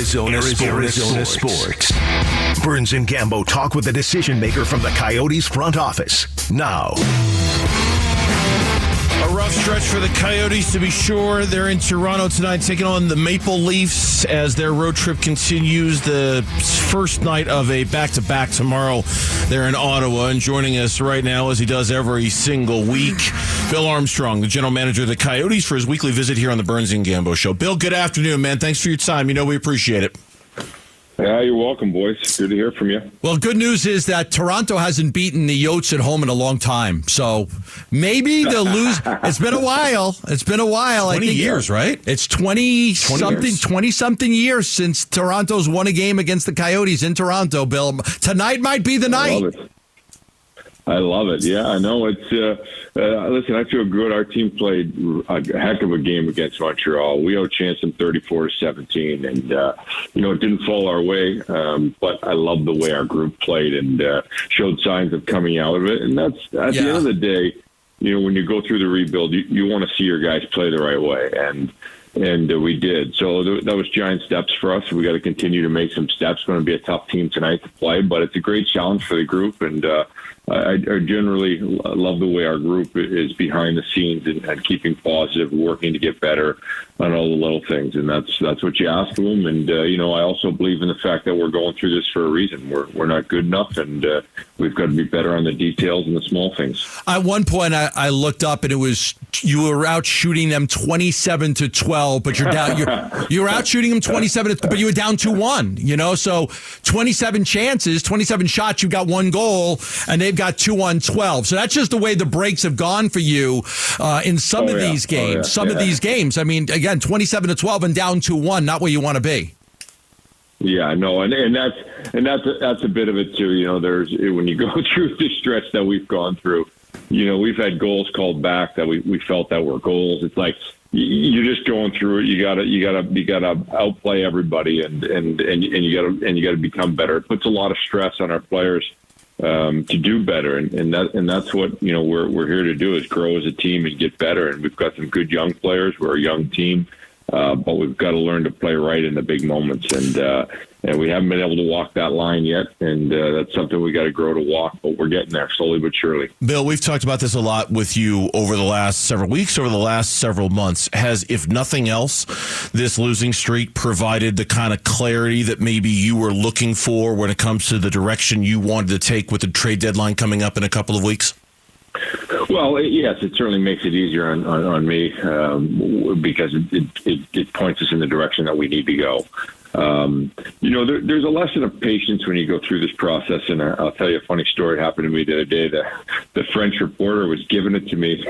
Arizona, Arizona, Arizona sports. sports. Burns and Gambo talk with the decision maker from the Coyotes front office. Now. A rough stretch for the Coyotes, to be sure. They're in Toronto tonight, taking on the Maple Leafs as their road trip continues. The first night of a back to back tomorrow. They're in Ottawa, and joining us right now, as he does every single week, Bill Armstrong, the general manager of the Coyotes, for his weekly visit here on the Burns and Gambo Show. Bill, good afternoon, man. Thanks for your time. You know we appreciate it. Yeah, you're welcome, boys. Good to hear from you. Well, good news is that Toronto hasn't beaten the Yotes at home in a long time, so maybe they'll lose. it's been a while. It's been a while. Twenty I think years, right? It's twenty, 20 something, twenty something years since Toronto's won a game against the Coyotes in Toronto. Bill, tonight might be the night. I love it. Yeah, I know. It's uh, uh, listen. I feel good. Our team played a heck of a game against Montreal. We outchanced them thirty-four to seventeen, and uh, you know it didn't fall our way. Um, but I love the way our group played and uh, showed signs of coming out of it. And that's at yeah. the end of the day, you know, when you go through the rebuild, you, you want to see your guys play the right way, and and uh, we did. So th- that was giant steps for us. We got to continue to make some steps. It's going to be a tough team tonight to play, but it's a great challenge for the group, and uh, I, I generally love the way our group is behind the scenes and, and, keeping positive, working to get better on all the little things, and that's that's what you ask of them. And uh, you know, I also believe in the fact that we're going through this for a reason. We're we're not good enough, and uh, we've got to be better on the details and the small things. At one point, I, I looked up and it was you were out shooting them twenty-seven to twelve, but you're down. You're, you were out shooting them twenty-seven, but you were down to one. You know, so twenty-seven chances, twenty-seven shots, you got one goal, and they've got two on 12. So that's just the way the breaks have gone for you uh, in some oh, of yeah. these games. Oh, yeah. Some yeah. of these games. I mean, again, 27 to 12 and down to one, not where you want to be. Yeah, no, and and that's and that's a, that's a bit of it too. You know, there's when you go through the stretch that we've gone through. You know, we've had goals called back that we, we felt that were goals. It's like you're just going through it. You gotta you gotta you gotta outplay everybody, and and and, and you gotta and you gotta become better. It puts a lot of stress on our players um, to do better, and, and that and that's what you know we're we're here to do is grow as a team and get better. And we've got some good young players. We're a young team, uh, but we've got to learn to play right in the big moments. And uh, and we haven't been able to walk that line yet, and uh, that's something we got to grow to walk. But we're getting there slowly but surely. Bill, we've talked about this a lot with you over the last several weeks, over the last several months. Has, if nothing else, this losing streak provided the kind of clarity that maybe you were looking for when it comes to the direction you wanted to take with the trade deadline coming up in a couple of weeks? Well, yes, it certainly makes it easier on, on, on me um, because it, it, it, points us in the direction that we need to go. Um, you know, there, there's a lesson of patience when you go through this process. And I'll tell you a funny story happened to me the other day. The, the French reporter was giving it to me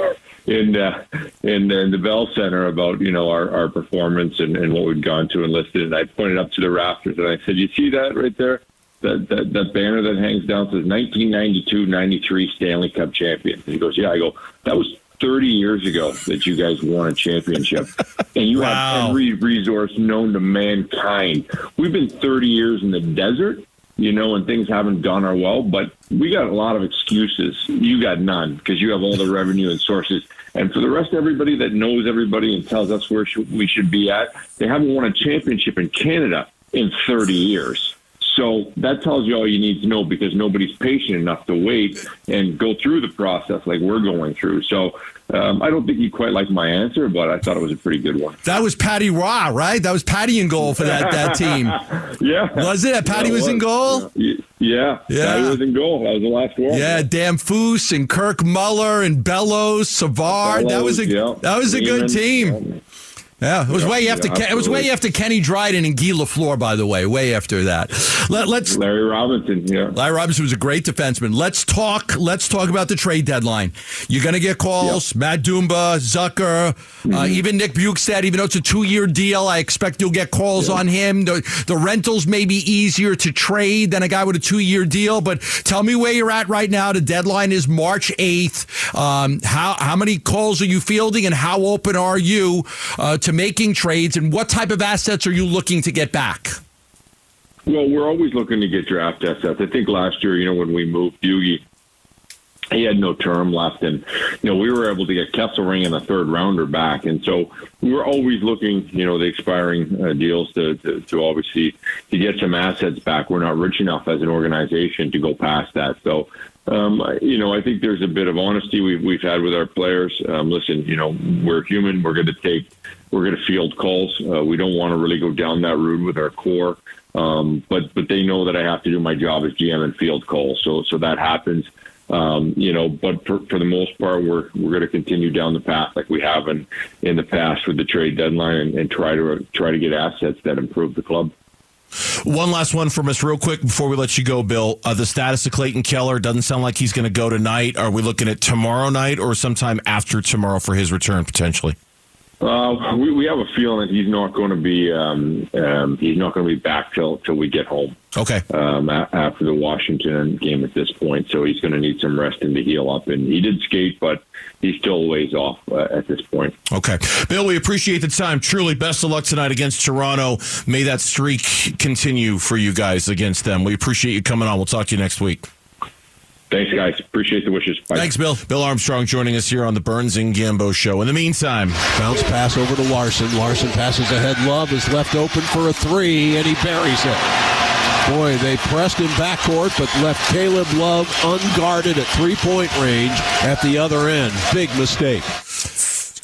in uh, in, in the Bell Center about you know our, our performance and, and what we'd gone to enlisted. And I pointed up to the rafters and I said, "You see that right there? That that, that banner that hangs down says 1992-93 Stanley Cup champion." And he goes, "Yeah." I go, "That was 30 years ago that you guys won a championship. And you wow. have every resource known to mankind. We've been 30 years in the desert, you know, and things haven't gone our well, but we got a lot of excuses. You got none because you have all the revenue and sources. And for the rest of everybody that knows everybody and tells us where we should be at, they haven't won a championship in Canada in 30 years. So that tells you all you need to know because nobody's patient enough to wait and go through the process like we're going through. So um, I don't think you quite like my answer, but I thought it was a pretty good one. That was Patty Raw, right? That was Patty in goal for that, that team. yeah. Was it? Patty yeah, was, was, in goal? Yeah. Yeah. yeah. Patty was in goal. That was the last one. Yeah, Damphousse and Kirk Muller and Bellows, Savard. Bellows, that was a yeah. that was a good team. Yeah, it was way after yeah, it was way after Kenny Dryden and Guy Lafleur, by the way, way after that. Let, us Larry Robinson. Yeah, Larry Robinson was a great defenseman. Let's talk. Let's talk about the trade deadline. You're going to get calls. Yep. Matt Dumba, Zucker, uh, mm-hmm. uh, even Nick Bjugstad. Even though it's a two year deal, I expect you'll get calls yep. on him. The, the rentals may be easier to trade than a guy with a two year deal. But tell me where you're at right now. The deadline is March 8th. Um, how how many calls are you fielding, and how open are you uh, to to making trades, and what type of assets are you looking to get back? Well, we're always looking to get draft assets. I think last year, you know, when we moved Bugie, he had no term left, and you know we were able to get Kesselring and a third rounder back, and so we were always looking, you know, the expiring uh, deals to, to to obviously to get some assets back. We're not rich enough as an organization to go past that, so. Um, you know, I think there's a bit of honesty we've we've had with our players. Um, listen, you know, we're human. We're going to take, we're going to field calls. Uh, we don't want to really go down that route with our core. Um, but but they know that I have to do my job as GM and field calls. So so that happens. Um, you know, but for, for the most part, we're we're going to continue down the path like we have in in the past with the trade deadline and, and try to try to get assets that improve the club. One last one from us, real quick, before we let you go, Bill. Uh, the status of Clayton Keller doesn't sound like he's going to go tonight. Are we looking at tomorrow night or sometime after tomorrow for his return potentially? Uh, we, we have a feeling that he's not going to be um, um, he's not going to be back till till we get home. Okay. Um, a- after the Washington game at this point, so he's going to need some rest and to heal up. And he did skate, but he's still ways off uh, at this point. Okay. Bill, we appreciate the time. Truly, best of luck tonight against Toronto. May that streak continue for you guys against them. We appreciate you coming on. We'll talk to you next week. Thanks, guys. Appreciate the wishes. Bye. Thanks, Bill. Bill Armstrong joining us here on the Burns and Gambo show. In the meantime, Bounce pass over to Larsson. Larsson passes ahead. Love is left open for a three, and he buries it. Boy, they pressed in backcourt, but left Caleb Love unguarded at three point range at the other end. Big mistake.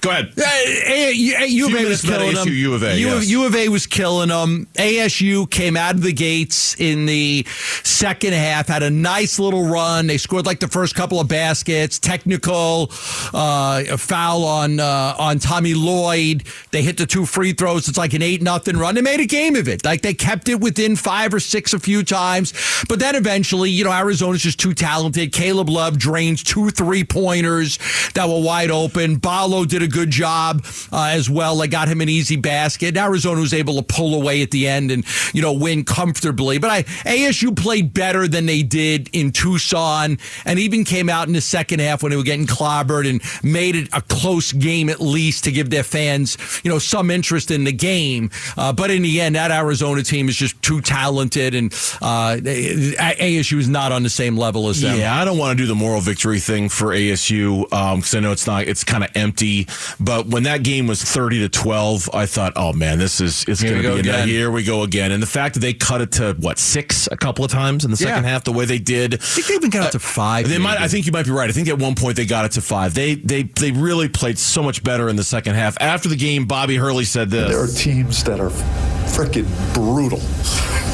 Go ahead. Uh, U of A was killing them. ASU, U of A, yes. U of A was killing them. ASU came out of the gates in the second half, had a nice little run. They scored like the first couple of baskets. Technical uh, a foul on uh, on Tommy Lloyd. They hit the two free throws. It's like an eight nothing run. They made a game of it. Like they kept it within five or six a few times, but then eventually, you know, Arizona's just too talented. Caleb Love drains two three pointers that were wide open. Ballo did a good job uh, as well. They got him an easy basket. Arizona was able to pull away at the end and you know win comfortably. But I, ASU played better than they did in Tucson, and even came out in the second half when they were getting clobbered and made it a close game at least to give their fans you know some interest in the game. Uh, but in the end, that Arizona team is just too talented, and uh, ASU is not on the same level as them. Yeah, I don't want to do the moral victory thing for ASU because I know it's not. It's kind of empty. But when that game was thirty to twelve, I thought, oh man, this is it's going to go be. again. Here we go again. And the fact that they cut it to what six a couple of times in the second Yeah. half, the way they did. I think they even got up to uh, five. They might. I think you might be right. I think at one point they got it to five. They they they really played so much better in the second half. After the game, Bobby Hurley said this. There are teams that are freaking brutal.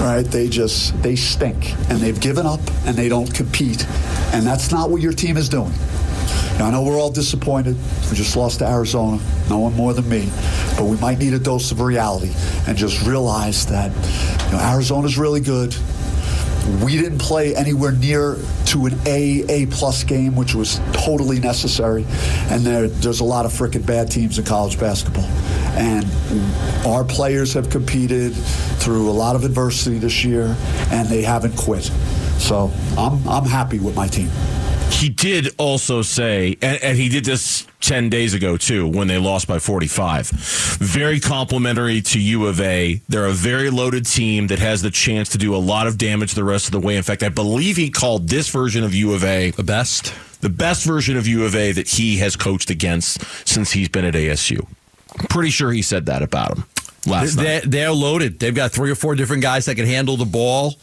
Right? They just they stink and they've given up and they don't compete. And that's not what your team is doing. Now, I know we're all disappointed. We just lost to Arizona. No one more than me. But we might need a dose of reality and just realize that you know, Arizona's really good. We didn't play anywhere near to an A A plus game, which was totally necessary. And there, there's a lot of frickin' bad teams in college basketball, and our players have competed through a lot of adversity this year, and they haven't quit. So I'm I'm happy with my team. He did also say, and, and he did this 10 days ago too, when they lost by 45. Very complimentary to U of A. They're a very loaded team that has the chance to do a lot of damage the rest of the way. In fact, I believe he called this version of U of A the best. the best version of U of A that he has coached against since he's been at ASU. Pretty sure he said that about him last night. They're, they're loaded. They've got three or four different guys that can handle the ball.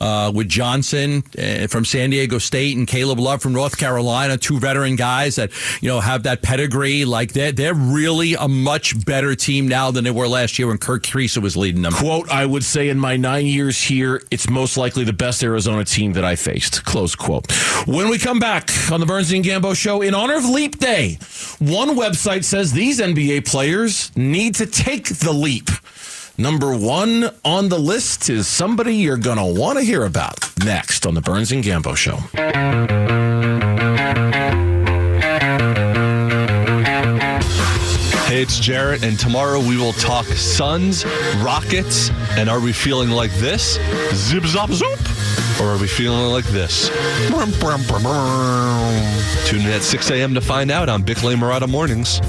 Uh, with Johnson uh, from San Diego State and Caleb Love from North Carolina, two veteran guys that you know have that pedigree. Like they're they're really a much better team now than they were last year when Kerr Kriisa was leading them. Quote, I would say in my nine years here, it's most likely the best Arizona team that I faced. Close quote. When we come back on the Burns and Gambo show, in honor of Leap Day, one website says these NBA players need to take the leap. Number one on the list is somebody you're going to want to hear about next on the Burns and Gambo show. Hey, it's Jarrett, and tomorrow we will talk Suns, Rockets, and are we feeling like this? Zip zop zoop! Or are we feeling like this? Tune in at 6 a.m. to find out on Bickley Marotta Mornings.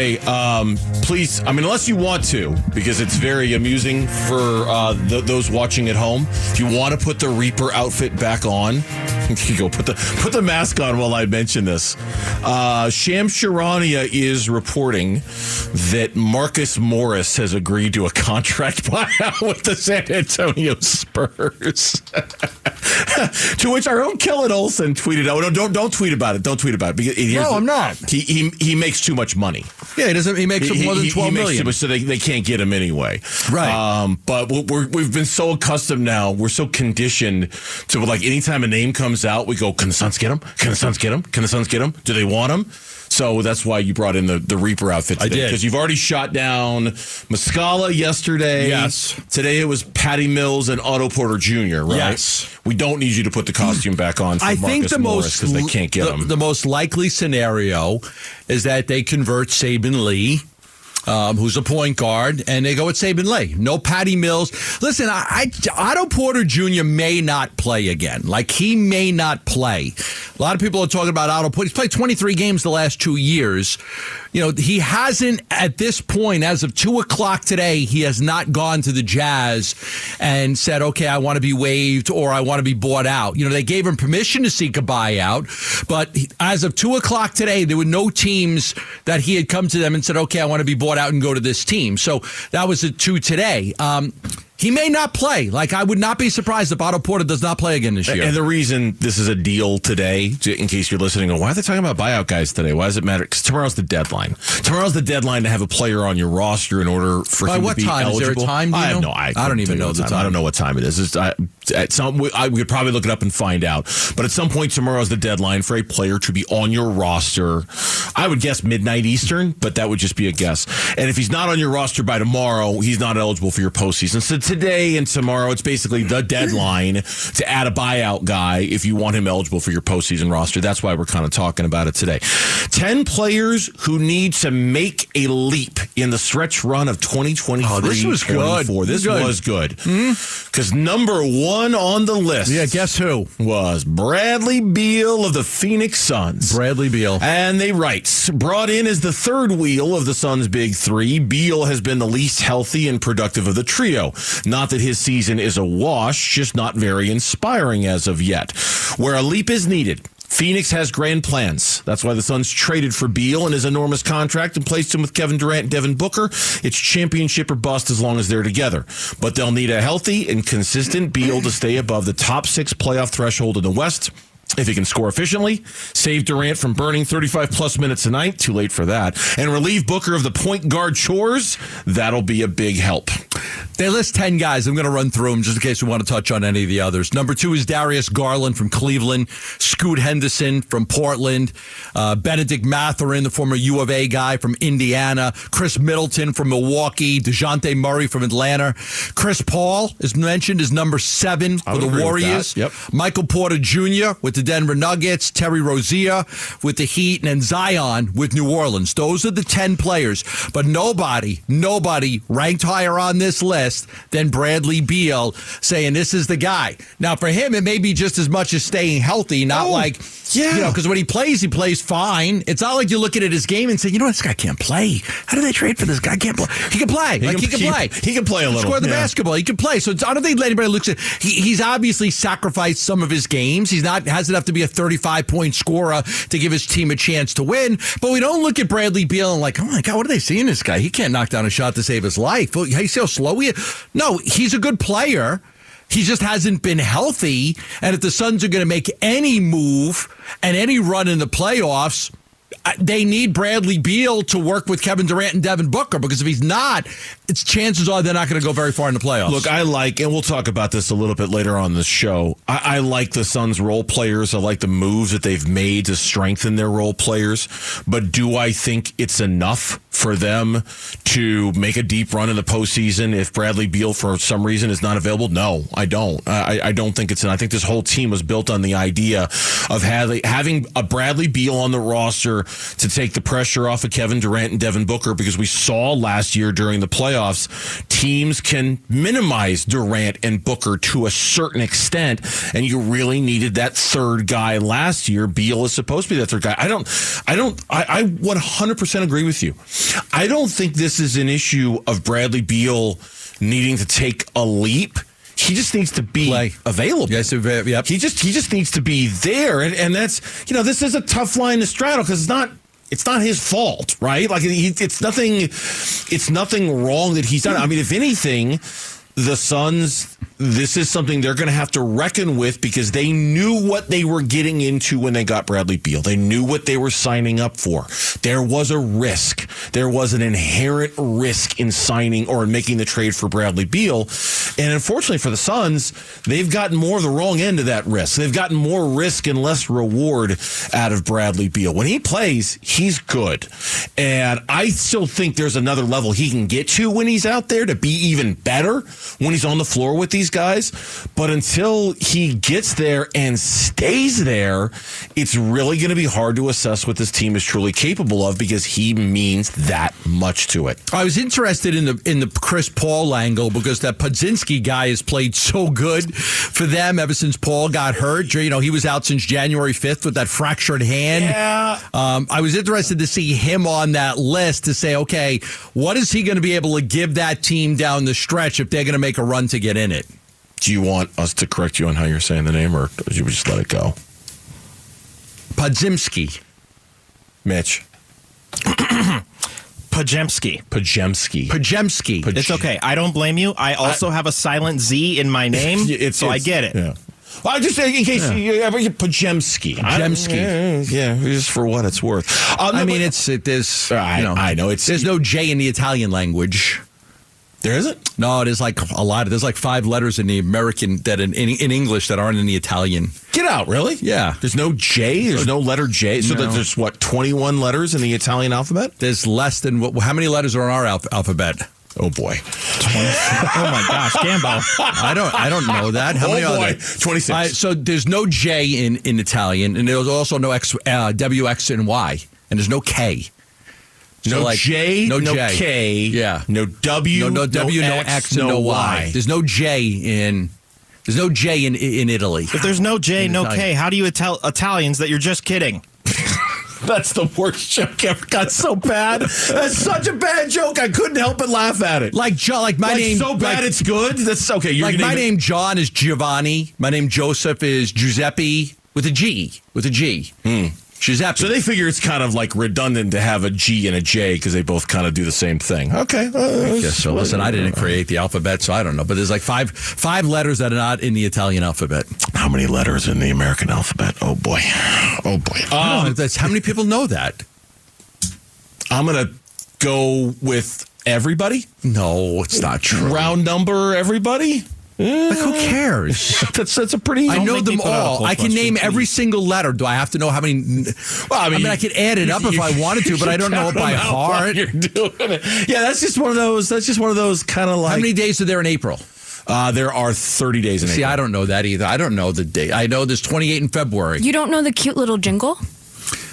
Way, um, please, I mean, unless you want to, because it's very amusing for uh, th- those watching at home. If you want to put the Reaper outfit back on, go put the put the mask on while I mention this. Uh, Shams Charania is reporting that Marcus Morris has agreed to a contract buyout with the San Antonio Spurs. to which our own Kellan Olson tweeted out, no, don't don't tweet about it. Don't tweet about it. Because No, I'm not. He, he he makes too much money. Yeah, he doesn't. He makes He- more than he- he twelve makes million. much, so they, they can't get him anyway. Right. Um, but we're, we've been so accustomed now. We're so conditioned to like anytime a name comes out, we go, "Can the Suns get him? Can the Suns get him? Can the Suns get him? Do they want him?" So that's why you brought in the, the Reaper outfit I did. Because you've already shot down Muscala yesterday. Yes. Today it was Patty Mills and Otto Porter Jr., right? Yes. We don't need you to put the costume back on for I Marcus think the most because they can't get the, him. the most likely scenario is that they convert Saben Lee. Um, who's a point guard, and they go with Saben Lee. No Patty Mills. Listen, I, I Otto Porter Jr. may not play again. Like he may not play. A lot of people are talking about Otto Porter. He's played 23 games the last two years. You know, he hasn't at this point, as of two o'clock today, he has not gone to the Jazz and said, "Okay, I want to be waived or I want to be bought out." You know, they gave him permission to seek a buyout, but as of two o'clock today, there were no teams that he had come to them and said, "Okay, I want to be bought out and go to this team." So that was at two today. Um, he may not play. Like I would not be surprised if Otto Porter does not play again this year. And the reason this is a deal today, in case you're listening, why are they talking about buyout guys today? Why does it matter? Because tomorrow's the deadline. Tomorrow's the deadline to have a player on your roster in order for By him what to be time? Is there a time, I have know? no. I, I don't even know the I time. I don't know what time it is. It's, I, at some, we- I, we could probably look it up and find out. But at some point tomorrow's the deadline for a player to be on your roster. I would guess midnight Eastern, but that would just be a guess. And if he's not on your roster by tomorrow, he's not eligible for your postseason. So today and tomorrow, it's basically the deadline to add a buyout guy if you want him eligible for your postseason roster. That's why we're kind of talking about it today. 10 players who need to make a leap in the stretch run of 2023 Oh, this was good. 24. This Good. was good. Hmm? Because number one on the list yeah, guess who? was Bradley Beal of the Phoenix Suns. Bradley Beal. And they write, brought in as the third wheel of the Suns' big three, Beal has been the least healthy and productive of the trio. Not that his season is a wash, just not very inspiring as of yet. Where a leap is needed. Phoenix has grand plans. That's why the Suns traded for Beal and his enormous contract and placed him with Kevin Durant and Devin Booker. It's championship or bust as long as they're together. But they'll need a healthy and consistent Beal to stay above the top six playoff threshold in the West. If he can score efficiently, save Durant from burning 35 plus minutes a night, too late for that, and relieve Booker of the point guard chores, that'll be a big help. They list 10 guys. I'm going to run through them just in case we want to touch on any of the others. Number two is Darius Garland from Cleveland, Scoot Henderson from Portland, uh, Bennedict Mathurin, the former U of A guy from Indiana, Khris Middleton from Milwaukee, Dejounte Murray from Atlanta. Chris Paul is mentioned as number seven for the Warriors. Yep. Michael Porter Jr. with the Denver Nuggets, Terry Rozier with the Heat, and then Zion with New Orleans. Those are the 10 players. But nobody, nobody ranked higher on this list than Bradley Beal saying this is the guy. Now, for him, it may be just as much as staying healthy, not Oh, like, yeah. you know, because when he plays, he plays fine. It's not like you look at his game and say, you know, this guy can't play. How do they trade for this guy? Can't play. He can play. like, he can play. he can play a little, Score the yeah. basketball. He can play. So it's, I don't think anybody looks at. He, he's obviously sacrificed some of his games. He's not have to be a 35 point scorer to give his team a chance to win. But we don't look at Bradley Beal and like, oh my god, what are they seeing this guy? He can't knock down a shot to save his life. Well, You see how slow he is? No, he's a good player. He just hasn't been healthy. And if the Suns are going to make any move and any run in the playoffs, they need Bradley Beal to work with Kevin Durant and Devin Booker because if he's not, it's chances are they're not going to go very far in the playoffs. Look, I like, and we'll talk about this a little bit later on the show. I, I like the Suns' role players. I like the moves that they've made to strengthen their role players. But do I think it's enough for them to make a deep run in the postseason if Bradley Beal, for some reason, is not available? No, I don't. I, I don't think it's. And I think this whole team was built on the idea of having having a Bradley Beal on the roster to take the pressure off of Kevin Durant and Devin Booker because we saw last year during the playoffs teams can minimize Durant and Booker to a certain extent, and you really needed that third guy last year. Beal is supposed to be that third guy. I don't, I don't, I, I 100% agree with you. I don't think this is an issue of Bradley Beal needing to take a leap. He just needs to be Play. available. Yes, yep. He just he just needs to be there, and and that's you know this is a tough line to straddle because it's not. It's not his fault, right? Like he, it's nothing. It's nothing wrong that he's done. I mean, if anything, the Suns. This is something they're going to have to reckon with because they knew what they were getting into when they got Bradley Beal. They knew what they were signing up for. There was a risk. There was an inherent risk in signing or in making the trade for Bradley Beal. And unfortunately for the Suns, they've gotten more of the wrong end of that risk. They've gotten more risk and less reward out of Bradley Beal. When he plays, he's good. And I still think there's another level he can get to when he's out there to be even better when he's on the floor with these guys. But until he gets there and stays there, it's really going to be hard to assess what this team is truly capable of because he means that much to it. I was interested in the in the Chris Paul angle because that Podzinski guy has played so good for them ever since Paul got hurt. You know, he was out since January fifth with that fractured hand. Yeah. Um, I was interested to see him on that list to say, okay, what is he going to be able to give that team down the stretch if they're going to make a run to get in it? Do you want us to correct you on how you're saying the name or should we just let it go? Podzimski. Mitch. Podziemski. Podziemski. Podziemski. Paj- It's okay. I don't blame you. I also have a silent Z in my name, It's- so I get it. Yeah. Well, I just in case you ever get Podziemski. Podziemski. Yeah, yeah, just for what it's worth. Um, I no, mean, but- it's it, there's. I- you know, I know, it's- there's no J in the Italian language. There isn't. No, it is like a lot. There's like five letters in the American that in, in, in English that aren't in the Italian. Get out, really? Yeah. There's no J. There's no letter J. So No. there's what 21 letters in the Italian alphabet. There's less than what? How many letters are in our alph- alphabet? Oh boy. Oh my gosh, Gambo. I don't. I don't know that. How Oh, many boy. are there? 26. Uh, so there's no J in in Italian, and there's also no X, uh, W, X, and Y, and there's no K. So, No like, J, no, no J. K, Yeah. no W, No, no W, no X, and no Y. There's no J in. There's no J in in Italy. If there's no J, In no Italian. K, how do you tell Italians that you're just kidding? That's the worst joke ever. Got so bad. That's such a bad joke. I couldn't help but laugh at it. Like John, like my Like, name, so bad like- it's good. That's okay. You're like my name- name John is Giovanni. My name Joseph is Giuseppe with a G. With a G. Hmm. Giuseppe. So they figure it's kind of like redundant to have a G and a J because they both kind of do the same thing. Okay. Uh, so listen, I didn't create the alphabet, so I don't know. But there's like five five letters that are not in the Italian alphabet. How many letters in the American alphabet? Oh boy. Oh boy. Oh, Um, that's how many people know that? I'm gonna go with everybody. No, it's not true. Round number everybody. Like, who cares? That's that's a pretty. I know them put out a all. I can question, name every single letter. Do I have to know how many? Well, I mean, I, could add it up if I wanted to, but I don't know it by heart. You're doing it. Yeah, that's just one of those. That's just one of those kind of like. How many days are there in April? Uh, there are 30 days in April. See, April. I don't know that either. I don't know the date. I know there's 28 in February. You don't know the cute little jingle?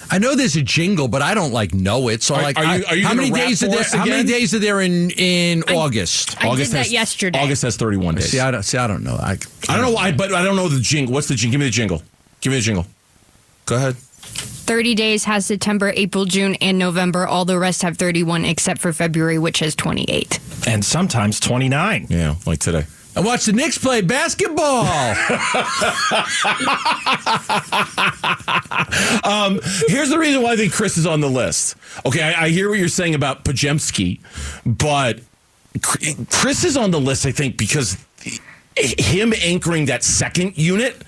I know there's a jingle, but I don't like know it. So Are- like, are you- I- are you how many days are for there? How many days are there in in August? I did that yesterday. August has 31 days. See, I don't. See, I don't know. I, I don't know why, but I don't know the jingle. What's the jingle? Give me the jingle. Give me the jingle. Go ahead. 30 days has September, April, June, and November. All the rest have 31 except for February, which has 28. And sometimes 29. Yeah, like today. I watch the Knicks play basketball. Um, here's the reason why I think Chris is on the list. Okay, I, I hear what you're saying about Podziemski, but Chris is on the list, I think, because him anchoring that second unit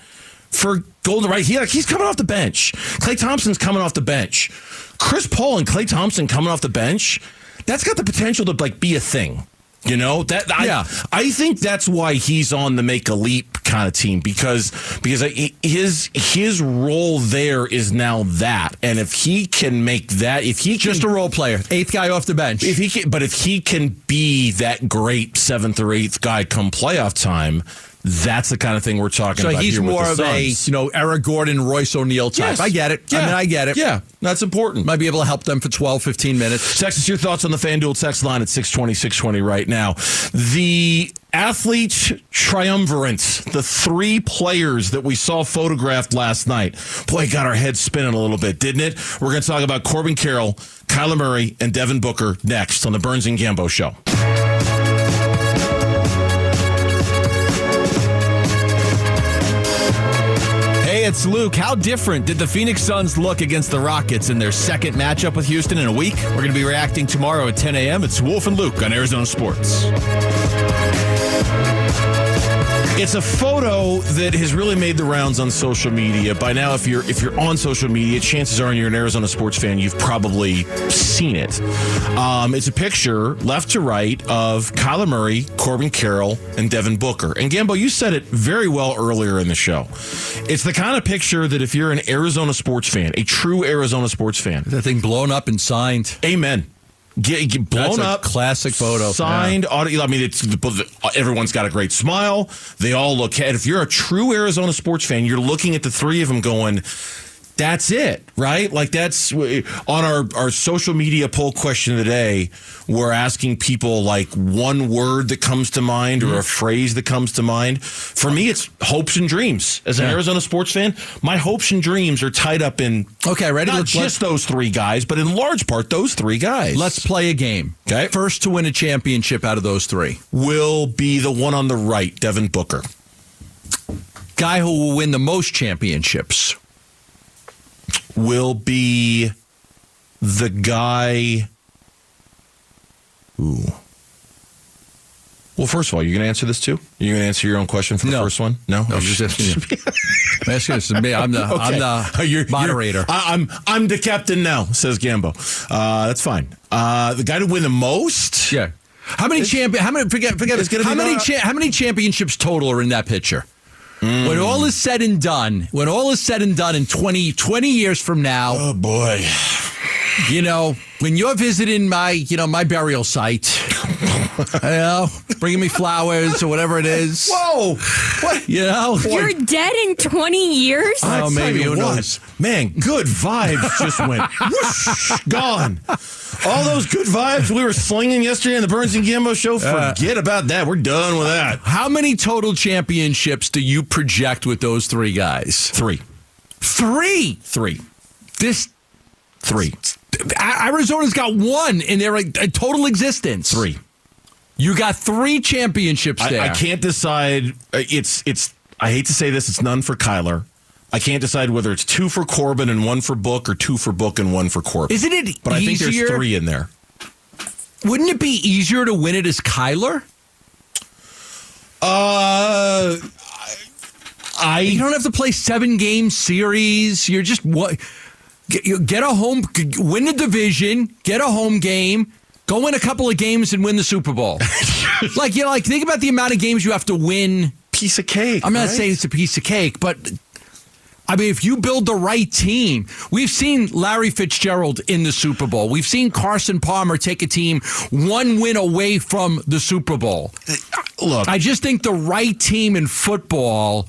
for Golden Right, he, like, he's coming off the bench. Klay Thompson's coming off the bench. Chris Paul and Klay Thompson coming off the bench, that's got the potential to like be a thing. You know that I, Yeah. I think that's why he's on the make a leap kind of team because because his his role there is now that and if he can make that if he Just a role player, eighth guy off the bench. if he can but if he can be that great seventh or eighth guy come playoff time That's the kind of thing we're talking So about. he's here with more the of a you know Eric Gordon, Royce O'Neale type. Yes. I get it. I mean, I get it. Yeah, that's important. Might be able to help them for 12, 15 minutes. Text us your thoughts on the FanDuel text line at 620, 620 right now. The athlete triumvirate, the three players that we saw photographed last night. Boy, got our heads spinning a little bit, didn't it? We're going to talk about Corbin Carroll, Kyler Murray, and Devin Booker next on the Burns and Gambo Show. It's Luke. How different did the Phoenix Suns look against the Rockets in their second matchup with Houston in a week? We're going to be reacting tomorrow at 10 a.m. It's Wolf and Luke on Arizona Sports. It's a photo that has really made the rounds on social media. By now, if you're if you're on social media, chances are you're an Arizona sports fan. You've probably seen it. Um, it's a picture left to right of Kyler Murray, Corbin Carroll, and Devin Booker. And Gambo, you said it very well earlier in the show. It's the kind of picture that if you're an Arizona sports fan, a true Arizona sports fan, That thing blown up and signed. amen. Get, get blown up, classic photo. signed audio. I mean, it's everyone's got a great smile. They all look. And if you're a true Arizona sports fan, you're looking at the three of them going. That's it, right? Like that's on our our social media poll question of the day. We're asking people like one word that comes to mind or a mm-hmm. phrase that comes to mind. For me, it's hopes and dreams. As an Yeah. Arizona sports fan, my hopes and dreams are tied up in Okay, ready? not Let's- just those three guys, but in large part those three guys. Let's play a game. Okay. First to win a championship out of those three. will be the one on the right, Devin Booker. Guy who will win the most championships. Will be the guy. Ooh. Well, first of all, you're going to answer this too. You're going to answer your own question for the No. first one. No, No, I'm just asking you. I'm asking this to me. I'm the I'm the You're- you're- moderator. I, am I'm the captain now, says Gambo. Uh, that's fine. Uh, the guy to win the most. yeah. How many champion? How many? Forget. Forget. It's gonna how be many? Cha- how many championships total are in that picture? Mm. When all is said and done, when all is said and done in 20, 20 years from now, Oh boy. You know, when you're visiting my, you know, my burial site, you know, bringing me flowers or whatever it is, Whoa. What? you know, You're dead in 20 years? Oh, I tell maybe, you who what, knows? Man, good vibes just went whoosh, gone. All those good vibes we were slinging yesterday on the Burns and Gambo show, uh, forget about that. We're done with that. How many total championships do you project with those three guys? Three. Three. Three. This Three. Arizona's got one in their like, total existence. Three. You got three championships there. I, I can't decide. uh, It's it's. I hate to say this. It's none for Kyler. I can't decide whether it's two for Corbin and one for Book, or two for Book and one for Corbin. Isn't it But I think there's three in there. Wouldn't it be easier to win it as Kyler? Uh, I. You don't have to play seven game series. You're just what get, you get a home, win the division, get a home game, go win a couple of games, and win the Super Bowl. like you know, like think about the amount of games you have to win. piece of cake. I'm not right? saying it's a piece of cake, but I mean, if you build the right team, we've seen Larry Fitzgerald in the Super Bowl. We've seen Carson Palmer take a team one win away from the Super Bowl. Uh, look, I just think the right team in football.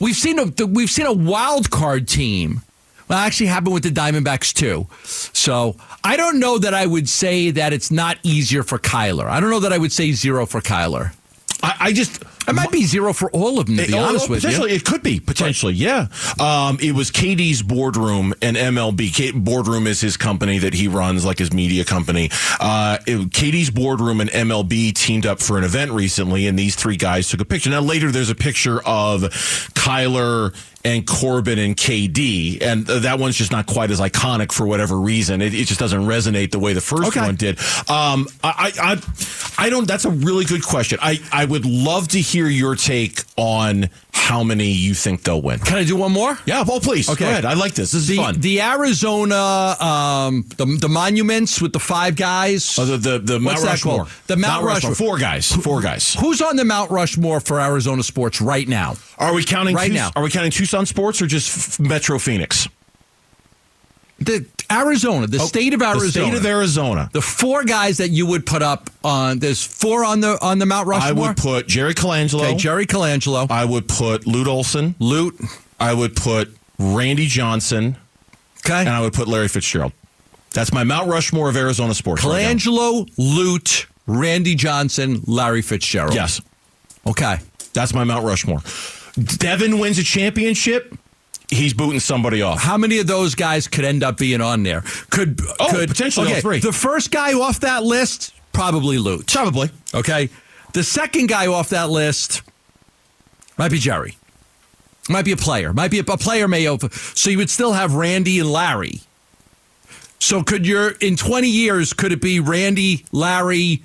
We've seen a we've seen a wild card team. Well, actually happened with the Diamondbacks too. So I don't know that I would say that it's not easier for Kyler. I don't know that I would say zero for Kyler. I, I just. It might be zero for all of them, to be Oh, honest oh, with you. potentially, it could be potentially, yeah. Um, it was KD's boardroom and MLB. K- boardroom is his company that he runs, like his media company. Uh, it, KD's boardroom and MLB teamed up for an event recently, and these three guys took a picture. Now later, there's a picture of Kyler and Corbin and KD, and that one's just not quite as iconic for whatever reason. It, it just doesn't resonate the way the first Okay. one did. Um, I, I, I, I don't. That's a really good question. I, I would love to hear your take on how many you think they'll win. Can I do one more? Yeah, well, please. Okay. Go ahead. I like this. This is The, fun. the Arizona, um, the, the monuments with the five guys. Oh, the the, the What's Mount that Rushmore. called? The Mount Rushmore. Four guys. Four guys. Who's on the Mount Rushmore for Arizona sports right now? Are we counting Right Tus- now. Are we counting Tucson sports or just Metro Phoenix? The, Arizona, the state of Arizona. The state of Arizona. The four guys that you would put up on there's four on the on the Mount Rushmore. I would put Jerry Colangelo. okay, Jerry Colangelo, I would put Lute Olson. Lute. I would put Randy Johnson. Okay, And I would put Larry Fitzgerald. That's my Mount Rushmore of Arizona sports. right. Colangelo, Lute, Randy Johnson, Larry Fitzgerald. Yes. Okay. That's my Mount Rushmore. Devin wins a championship. He's booting somebody off. How many of those guys could end up being on there? Could Oh, could potentially all okay, three. The first guy off that list, probably Lute. Probably. Okay. The second guy off that list might be Jerry. Might be a player. Might be a, a player may over. So you would still have Randy and Larry. So could your in 20 years could it be Randy, Larry,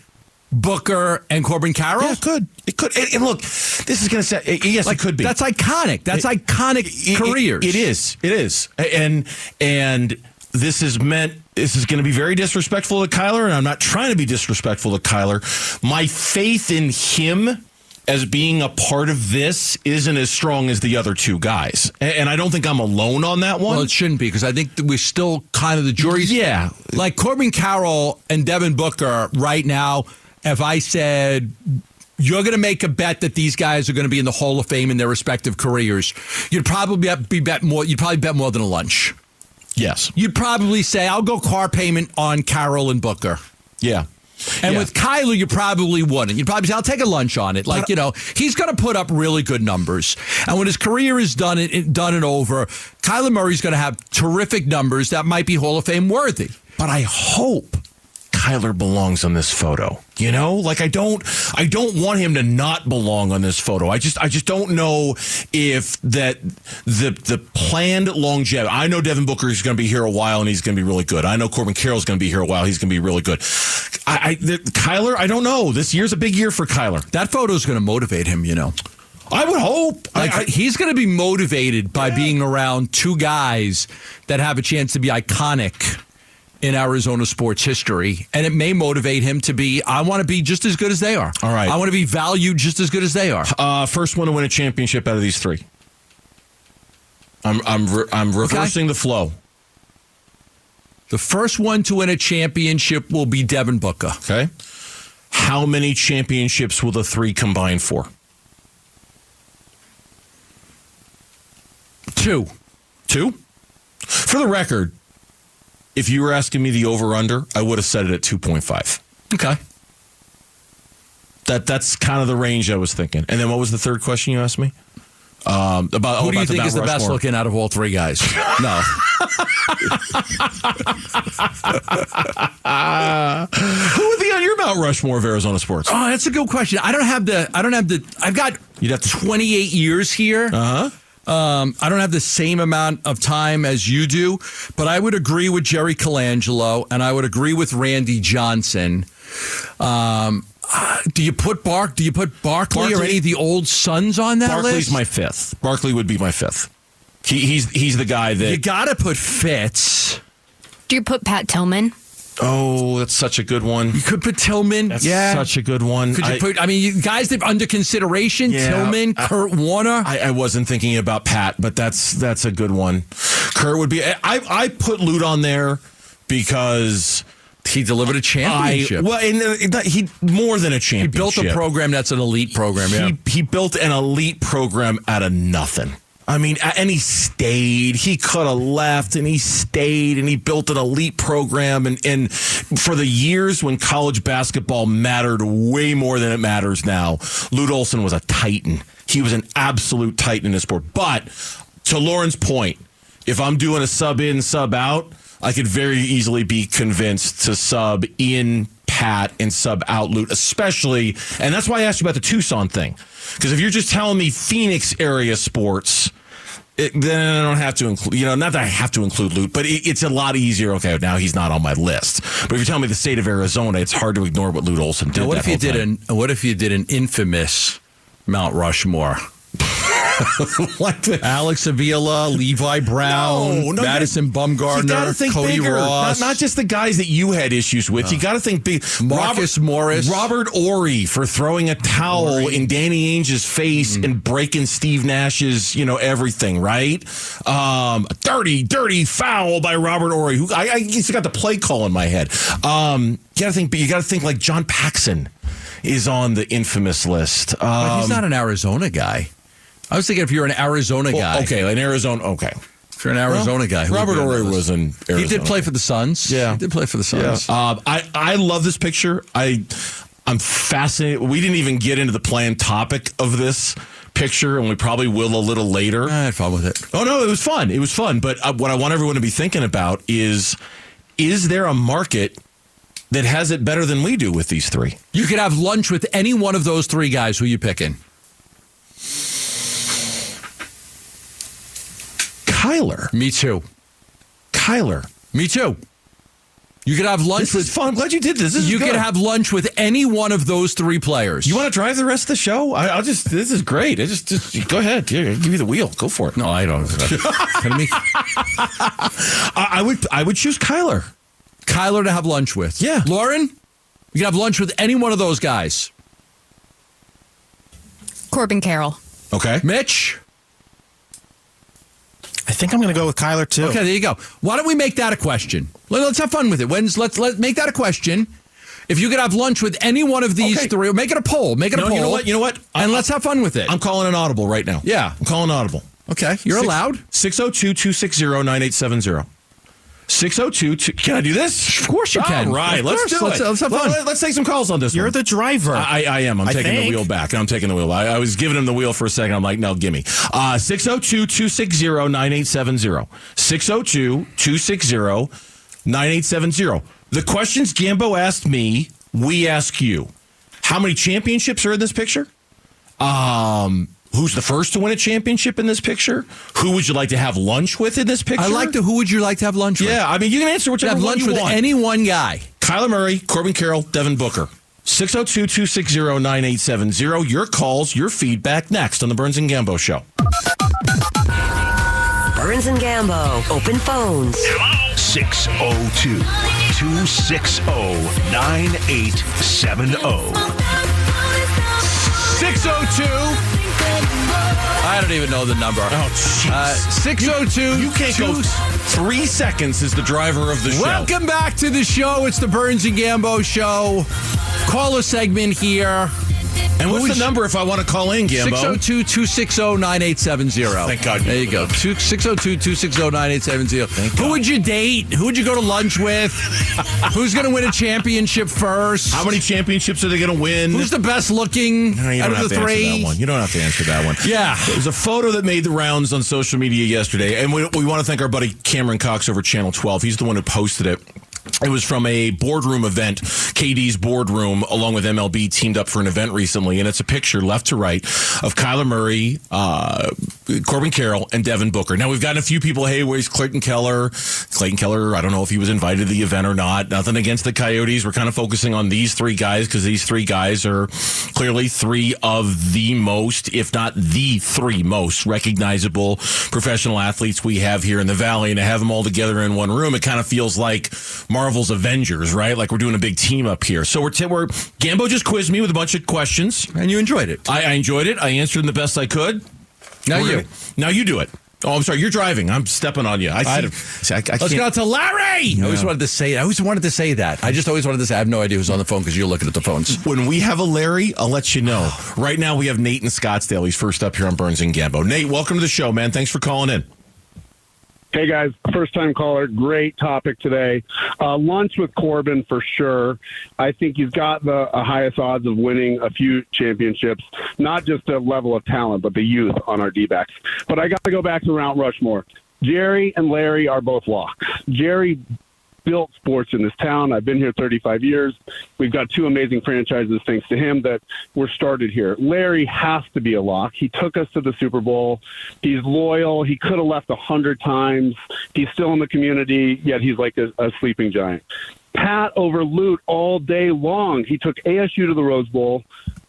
Booker, and Corbin Carroll? Yeah, it could. It could. And, and look, this is going to say, eh, yes, it could be. That's iconic. That's It- iconic It- it- careers. it is. It is. And and this is meant. This is going to be very disrespectful to Kyler, and I'm not trying to be disrespectful to Kyler. My faith in him as being a part of this isn't as strong as the other two guys, and, and I don't think I'm alone on that one. Well, it shouldn't be because I think that we're still kind of the jury's. Yeah. Like Corbin Carroll and Devin Booker right now, if I said you're going to make a bet that these guys are going to be in the Hall of Fame in their respective careers, you'd probably bet- be bet more. You'd probably bet more than a lunch. yes. You'd probably say, "I'll go car payment on Carroll and Booker." Yeah. And Yeah. with Kyler, you probably wouldn't. You'd probably say, I'll take a lunch on it. Like, you know, he's going to put up really good numbers. And when his career is done and, done and over, Kyler Murray's going to have terrific numbers that might be Hall of Fame worthy. but I hope Kyler belongs on this photo. You know, like I don't, I don't want him to not belong on this photo. I just, I just don't know if that the the planned longevity. I know Devin Booker is going to be here a while and he's going to be really good. I know Corbin Carroll's going to be here a while. He's going to be really good. I, I the, Kyler, I don't know. This year's a big year for Kyler. That photo's going to motivate him, you know. I would hope. Like I- he's going to be motivated by being around two guys that have a chance to be iconic in Arizona sports history, and it may motivate him to be. I want to be just as good as they are. All right. I want to be valued just as good as they are. Uh, first one to win a championship out of these three. I'm I'm re- I'm reversing the flow. The first one to win a championship will be Devin Booker. Okay. How many championships will the three combine for? Two. Two? For the record, if you were asking me the over under, I would have set it at 2.5. Okay. That that's kind of the range I was thinking. And then what was the third question you asked me? Um, about Who oh, do you think Mount is the best looking out of all three guys? no. Who would be on your Mount Rushmore of Arizona sports? Oh, that's a good question. I don't have the. I don't have the. I've got. You'd have to- 28 years here. Uh huh. Um, I don't have the same amount of time as you do, but I would agree with Jerry Colangelo and I would agree with Randy Johnson. Um, uh, do you put Bark? Do you put Barkley, or any of the old Suns on that Barkley's list? my fifth. Barkley would be my fifth. He, he's he's the guy that you got to put Fitz. Do you put Pat Tillman? Oh, that's such a good one. You could put Tillman. That's yeah. such a good one. Could you I- put? I mean, you guys that under consideration: Yeah, Tillman, I- Kurt Warner. I, I wasn't thinking about Pat, but that's that's a good one. Kurt would be. I I put Lute on there because he delivered a championship. well, and uh, he more than a championship. he built a program that's an elite program. Yeah. He he built an elite program out of nothing. I mean, and he stayed. He could have left, and he stayed, and he built an elite program. And and for the years when college basketball mattered way more than it matters now, Lute Olson was a titan. He was an absolute titan in the sport. But to Lauren's point, if I'm doing a sub in, sub out, I could very easily be convinced to sub in Pat and sub out Lute, especially, and that's why I asked you about the Tucson thing. Because if you're just telling me Phoenix area sports, it, then I don't have to include, you know, not that I have to include Lute, but it, it's a lot easier. Okay, now he's not on my list. But if you're telling me the state of Arizona, it's hard to ignore what Lute Olson did. Now, what if you did time. an What if you did an infamous Mount Rushmore? like the, Alex Avila, Levi Brown, No, no, Madison Bumgarner, Cody bigger. Ross. Not, not just the guys that you had issues with. You got to think big. Marcus Morris. Robert Horry for throwing a towel in Danny Ainge's face Mm. and breaking Steve Nash's, you know, everything. Right? Um, dirty, dirty foul by Robert Horry. Who I, I he's got the play call in my head. Um, you got to think. But you got to think like John Paxson is on the infamous list. But Um, he's not an Arizona guy. I was thinking if you're an Arizona well, guy. okay, an Arizona. Okay. If you're an Arizona Well, guy. who Robert would Horry was in Arizona. He did play for the Suns. Yeah. He did play for the Suns. Um, I I love this picture. I I'm fascinated. We didn't even get into the planned topic of this picture, and we probably will a little later. I had fun with it. Oh no, it was fun. It was fun. But uh, what I want everyone to be thinking about is: is there a market that has it better than we do with these three? You could have lunch with any one of those three guys. Who you picking? Kyler, Me too. Kyler. Me too. You could have lunch This with. is fun. I'm glad you did this. this you could have lunch with any one of those three players. You want to drive the rest of the show? I, I'll just. This is great. I just, just go ahead. Here, give you the wheel. Go for it. No, I don't. Kidding me? I, I would. I would choose Kyler. Kyler to have lunch with. Yeah. Lauren, you can have lunch with any one of those guys. Corbin Carroll. Okay. Mitch. I think I'm going to go with Kyler too. Okay, there you go. Why don't we make that a question? Let- Let's have fun with it. When's let's let make that a question. If you could have lunch with any one of these Okay. three, make it a poll. Make it No, a poll. you know what? You know what? and I'm- let's have fun with it. I'm calling an audible right now. Yeah. I'm calling audible. okay, you're Six- allowed. 602 260 9870. 602 Can I do this? Of course you can. All right, let's do Let's- it. let's have fun. Let, us take some calls on this You're one. the driver. I, I am. I'm I taking the think. wheel back. I'm taking the wheel. I, I was giving him the wheel for a second. I'm like, no, gimme. Uh, 602 260 9870. 602 260 9870. The questions Gambo asked me, we ask you. How many championships are in this picture? Um, who's the first to win a championship in this picture? Who would you like to have lunch with in this picture? I like the. Who would you like to have lunch with? Yeah, I mean, you can answer You whichever have one lunch you with want. any one guy. Kyler Murray, Corbin Carroll, Devin Booker. 602 260 9870. Your calls, your feedback next on the Burns and Gambo Show. Burns and Gambo. Open phones. 602 260 9870. 602. I don't even know the number. Oh, jeez. Uh, 602. you can't go three seconds is the driver of the show. Welcome back to the show. It's the Burns and Gambo show. Call a segment here. And what's the number if I want to call in, Gambo? 602 260 9870. Thank God There you go. it up. 602 260 9870. Who God. would you date? Who would you go to lunch with? Who's going to win a championship first? How many championships are they going to win? Who's the best looking No, out of the three? answer that one. You don't have to answer that one. Yeah. There's a photo that made the rounds on social media yesterday, and we, we want to thank our buddy Cameron Cox over Channel 12. He's the one who posted it. It was from a boardroom event, KD's boardroom, along with MLB, teamed up for an event recently, and it's a picture left to right of Kyler Murray, uh, Corbin Carroll, and Devin Booker. Now we've gotten a few people, hey, where's Clayton Keller? Clayton Keller, I don't know if he was invited to the event or not. Nothing against the Coyotes. We're kind of focusing on these three guys because these three guys are clearly three of the most, if not the three most recognizable professional athletes we have here in the Valley. And to have them all together in one room, it kind of feels like Marvel's Avengers, right? Like we're doing a big team up here. So we're, t- we're Gambo just quizzed me with a bunch of questions. And you enjoyed it. I, I enjoyed it. I answered them the best I could. Now We're you. gonna- now you do it. Oh, I'm sorry. You're driving. I'm stepping on you. I see. see, I, I Let's go to Larry. I always wanted to say. I always wanted to say that. I just always wanted to say. I have no idea who's on the phone because you're looking at the phones. When we have a Larry, I'll let you know. Oh. Right now, we have Nate in Scottsdale. He's first up here on Burns and Gambo. Nate, welcome to the show, man. Thanks for calling in. Hey guys, first time caller. Great topic today. Uh, lunch with Corbin for sure. I think he's got the uh, highest odds of winning a few championships, not just the level of talent, but the youth on our D backs. But I got to go back to Mount Rushmore. Jerry and Larry are both locks. Jerry built sports in this town. I've been here 35 years. We've got two amazing franchises thanks to him that were started here. Larry has to be a lock. He took us to the Super Bowl. He's loyal. He could have left a hundred times. He's still in the community, yet he's like a, a sleeping giant. Pat over Lute all day long. He took ASU to the Rose Bowl.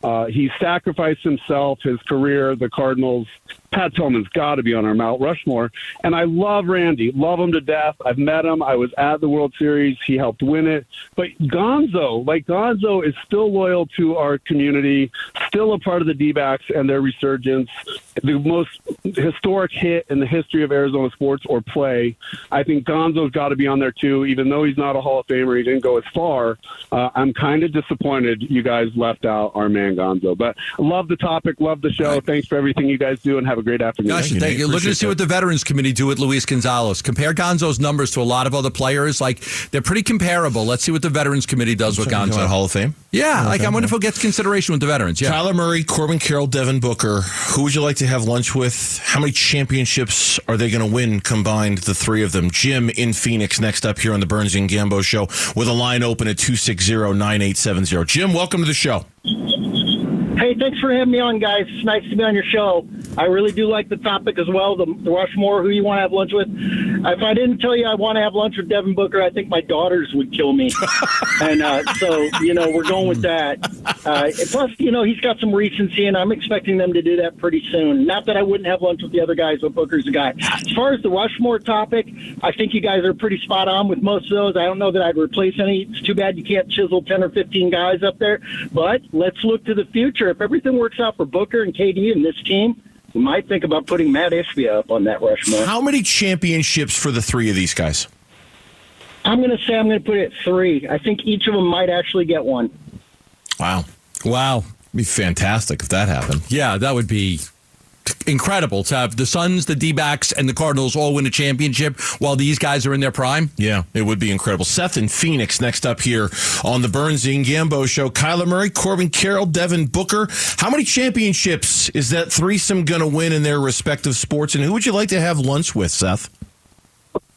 Uh, he sacrificed himself, his career, the Cardinals. Pat Tillman's got to be on our Mount Rushmore. And I love Randy, love him to death. I've met him. I was at the World Series. He helped win it. But Gonzo, like Gonzo, is still loyal to our community, still a part of the D backs and their resurgence. The most historic hit in the history of Arizona sports or play. I think Gonzo's got to be on there too, even though he's not a Hall of Famer. He didn't go as far. Uh, I'm kind of disappointed you guys left out our man Gonzo. But love the topic, love the show. Thanks for everything you guys do, and have a great afternoon. Gosh, thank you. Looking to see what the Veterans Committee do with Luis Gonzalez. Compare Gonzo's numbers to a lot of other players. Like they're pretty comparable. Let's see what the Veterans Committee does with Gonzo. Hall of Fame? Yeah, Hall of like I Fame, wonder if he'll get consideration with the veterans. Yeah. Kyler Murray, Corbin Carroll, Devin Booker. Who would you like to have lunch with? How many championships are they going to win combined, the three of them? Jim in Phoenix next up here on the Burns and Gambo show with a line open at 260 9870. Jim, welcome to the show. すみません。Hey, thanks for having me on, guys. It's nice to be on your show. I really do like the topic as well, the, the Rushmore, who you want to have lunch with. If I didn't tell you I want to have lunch with Devin Booker, I think my daughters would kill me. and uh, so, you know, we're going with that. Uh, plus, you know, he's got some recency, and I'm expecting them to do that pretty soon. Not that I wouldn't have lunch with the other guys, but Booker's a guy. As far as the Rushmore topic, I think you guys are pretty spot on with most of those. I don't know that I'd replace any. It's too bad you can't chisel 10 or 15 guys up there. But let's look to the future. If everything works out for Booker and KD and this team, we might think about putting Matt Ishbia up on that Rushmore. How many championships for the three of these guys? I'm going to say I'm going to put it at three. I think each of them might actually get one. Wow. Wow. Be fantastic if that happened. Yeah, that would be incredible to have the Suns, the D backs, and the Cardinals all win a championship while these guys are in their prime. Yeah, it would be incredible. Seth in Phoenix next up here on the Burns and Gambo show. Kyler Murray, Corbin Carroll, Devin Booker. How many championships is that threesome going to win in their respective sports? And who would you like to have lunch with, Seth?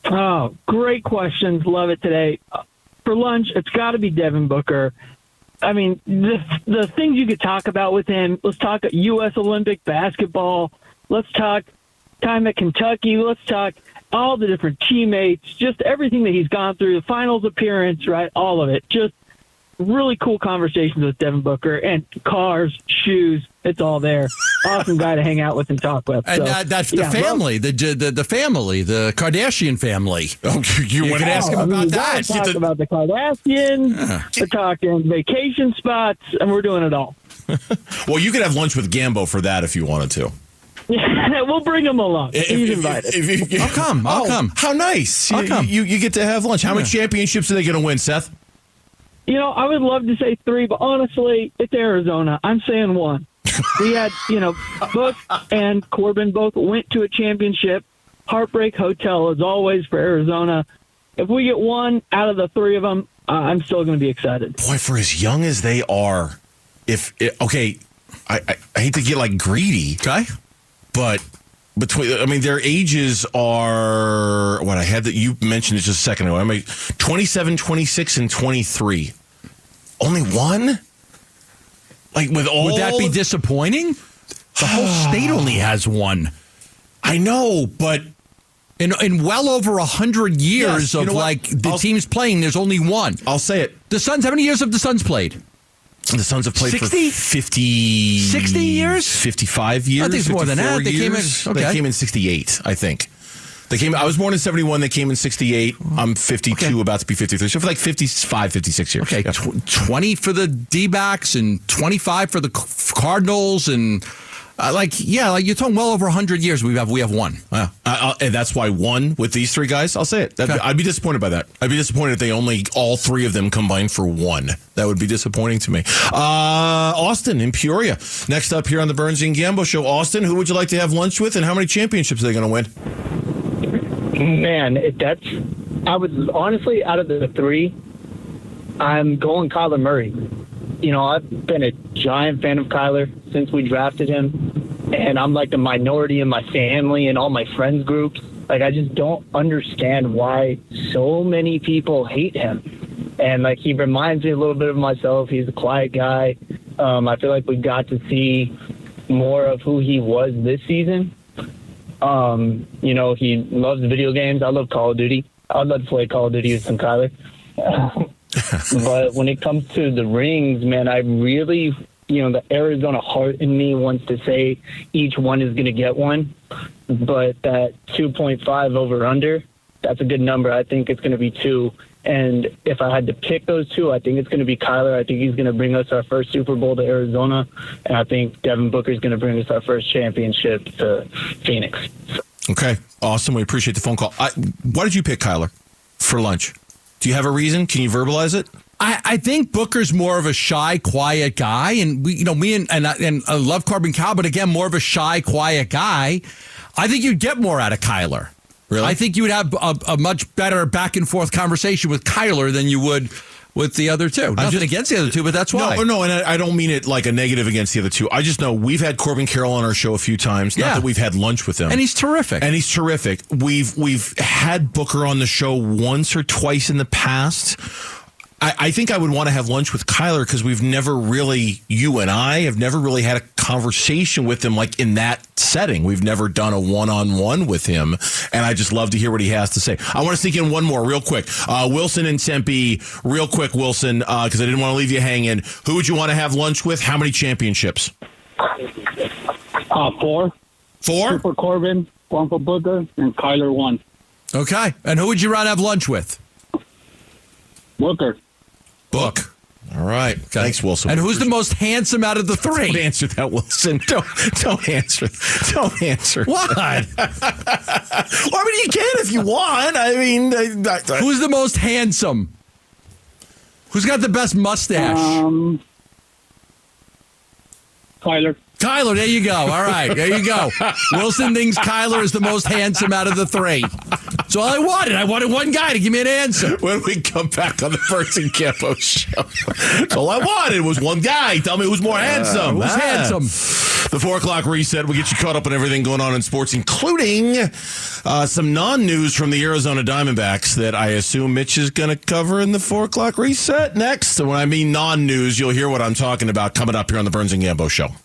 Oh, great questions. Love it today. Uh, For lunch, it's got to be Devin Booker. I mean, the the things you could talk about with him. Let's talk U.S. Olympic basketball. Let's talk time at Kentucky. Let's talk all the different teammates. Just everything that he's gone through. The finals appearance, right? All of it. Just really cool conversations with Devin Booker and cars, shoes. It's all there. Awesome guy to hang out with and talk with. And So, that, that's the yeah, love- family, the, the the family, the Kardashian family. Oh, you, you can ask him I mean, about we that. gotta Talk about the Kardashians. We're talking vacation spots, and we're doing it all. Well, you could have lunch with Gambo for that if you wanted to. we'll bring him along. If- He's if- invited. if you- I'll come. I'll Oh, come. How nice. I'll You- come. You, you get to have lunch. How many championships are they going to win, Seth? You know, I would love to say three, but honestly, it's Arizona. I'm saying one. we had, you know, Book and Corbin both went to a championship. Heartbreak Hotel, as always, for Arizona. If we get one out of the three of them, uh, I'm still going to be excited. Boy, for as young as they are, if it, okay, I, I, I hate to get like greedy, Okay. but between I mean their ages are what I had that you mentioned it just a second ago. I mean 27, 26 and 23. Only one? Like with all Would that be disappointing? The whole state only has one. I know, but in in well over a hundred years Yes, you of know like the I'll- teams playing, there's only one. I'll say it. The Suns. How many years have the Suns played? The Suns have played 60? for 50 60 years? 55 years. I think it's more than that. They came in- okay. They came in 68, I think. They came I was born in 71, they came in 68. I'm 52 about to be 53. So for like 55, 56 years. Okay, Yeah. tw- twenty for the D backs and twenty five for the Cardinals, and uh, like yeah, like you're talking well over hundred years. We have we have one. Yeah. I, I, and that's why one with these three guys, I'll say it. That'd be- Okay. I'd be disappointed by that. I'd be disappointed if they only, all three of them combined for one. That would be disappointing to me. Uh, Austin in Peoria. Next up here on the Burns and Gambo show. Austin, who would you like to have lunch with and how many championships are they going to win? Man, that's. I was honestly out of the three. I'm going Kyler Murray. You know, I've been a giant fan of Kyler since we drafted him, and I'm like the minority in my family and all my friends groups. Like, I just don't understand why so many people hate him. And like, he reminds me a little bit of myself. He's a quiet guy. Um, I feel like we got to see more of who he was this season. Um, you know, he loves video games. I love Call of Duty. I'd love to play Call of Duty with some Kyler. but when it comes to the rings, man, I really you know, the Arizona heart in me wants to say each one is going to get one, but that 2.5 over under, that's a good number. I think it's going to be two. And if I had to pick those two, I think it's going to be Kyler. I think he's going to bring us our first Super Bowl to Arizona, and I think Devin Booker is going to bring us our first championship to Phoenix. Okay, awesome. We appreciate the phone call. I, why did you pick Kyler for lunch? Do you have a reason? Can you verbalize it? I, I think Booker's more of a shy, quiet guy, and we, you know, me and and, I- and I love Corbin Carroll, but again, more of a shy, quiet guy. I think you'd get more out of Kyler. Really, I think you would have a, a much better back and forth conversation with Kyler than you would with the other two. Nothing just- against the other two, but that's why. No, no, and I I don't mean it like a negative against the other two. I just know we've had Corbin Carroll on our show a few times. Not Yeah. that we've had lunch with him, And he's terrific. And he's terrific. We've we've had Booker on the show once or twice in the past. I, I think I would want to have lunch with Kyler because we've never really, you and I have never really had a conversation with him like in that setting. We've never done a one on one with him. And I just love to hear what he has to say. I want to sneak in one more real quick. Uh, Wilson and Tempe, real quick, Wilson, because I didn't want to leave you hanging. Who would you want to have lunch with? How many championships? Uh, four. Four? Two for Corbin, one for Booker, and Kyler one. Okay, and who would you rather have lunch with? Booker. Book. All right. Thanks, Wilson. And who's the most handsome out of the three? Don't answer that, Wilson. Don't don't answer. Don't answer. What? well, I mean, you can if you want. I mean, I, I, Who's the most handsome? Who's got the best mustache? Um, Kyler. Kyler, there you go. All right, there you go. Wilson thinks Kyler is the most handsome out of the three. That's all I wanted. I wanted one guy to give me an answer. when we come back on the First and Gambo show, that's all I wanted was one guy. Tell me who's more handsome. who's Ah. handsome? The four o'clock reset. We get you caught up on everything going on in sports, including uh, some non-news from the Arizona Diamondbacks that I assume Mitch is going to cover in the four o'clock reset next. And when I mean non-news, you'll hear what I'm talking about coming up here on the Burns and Gambo show.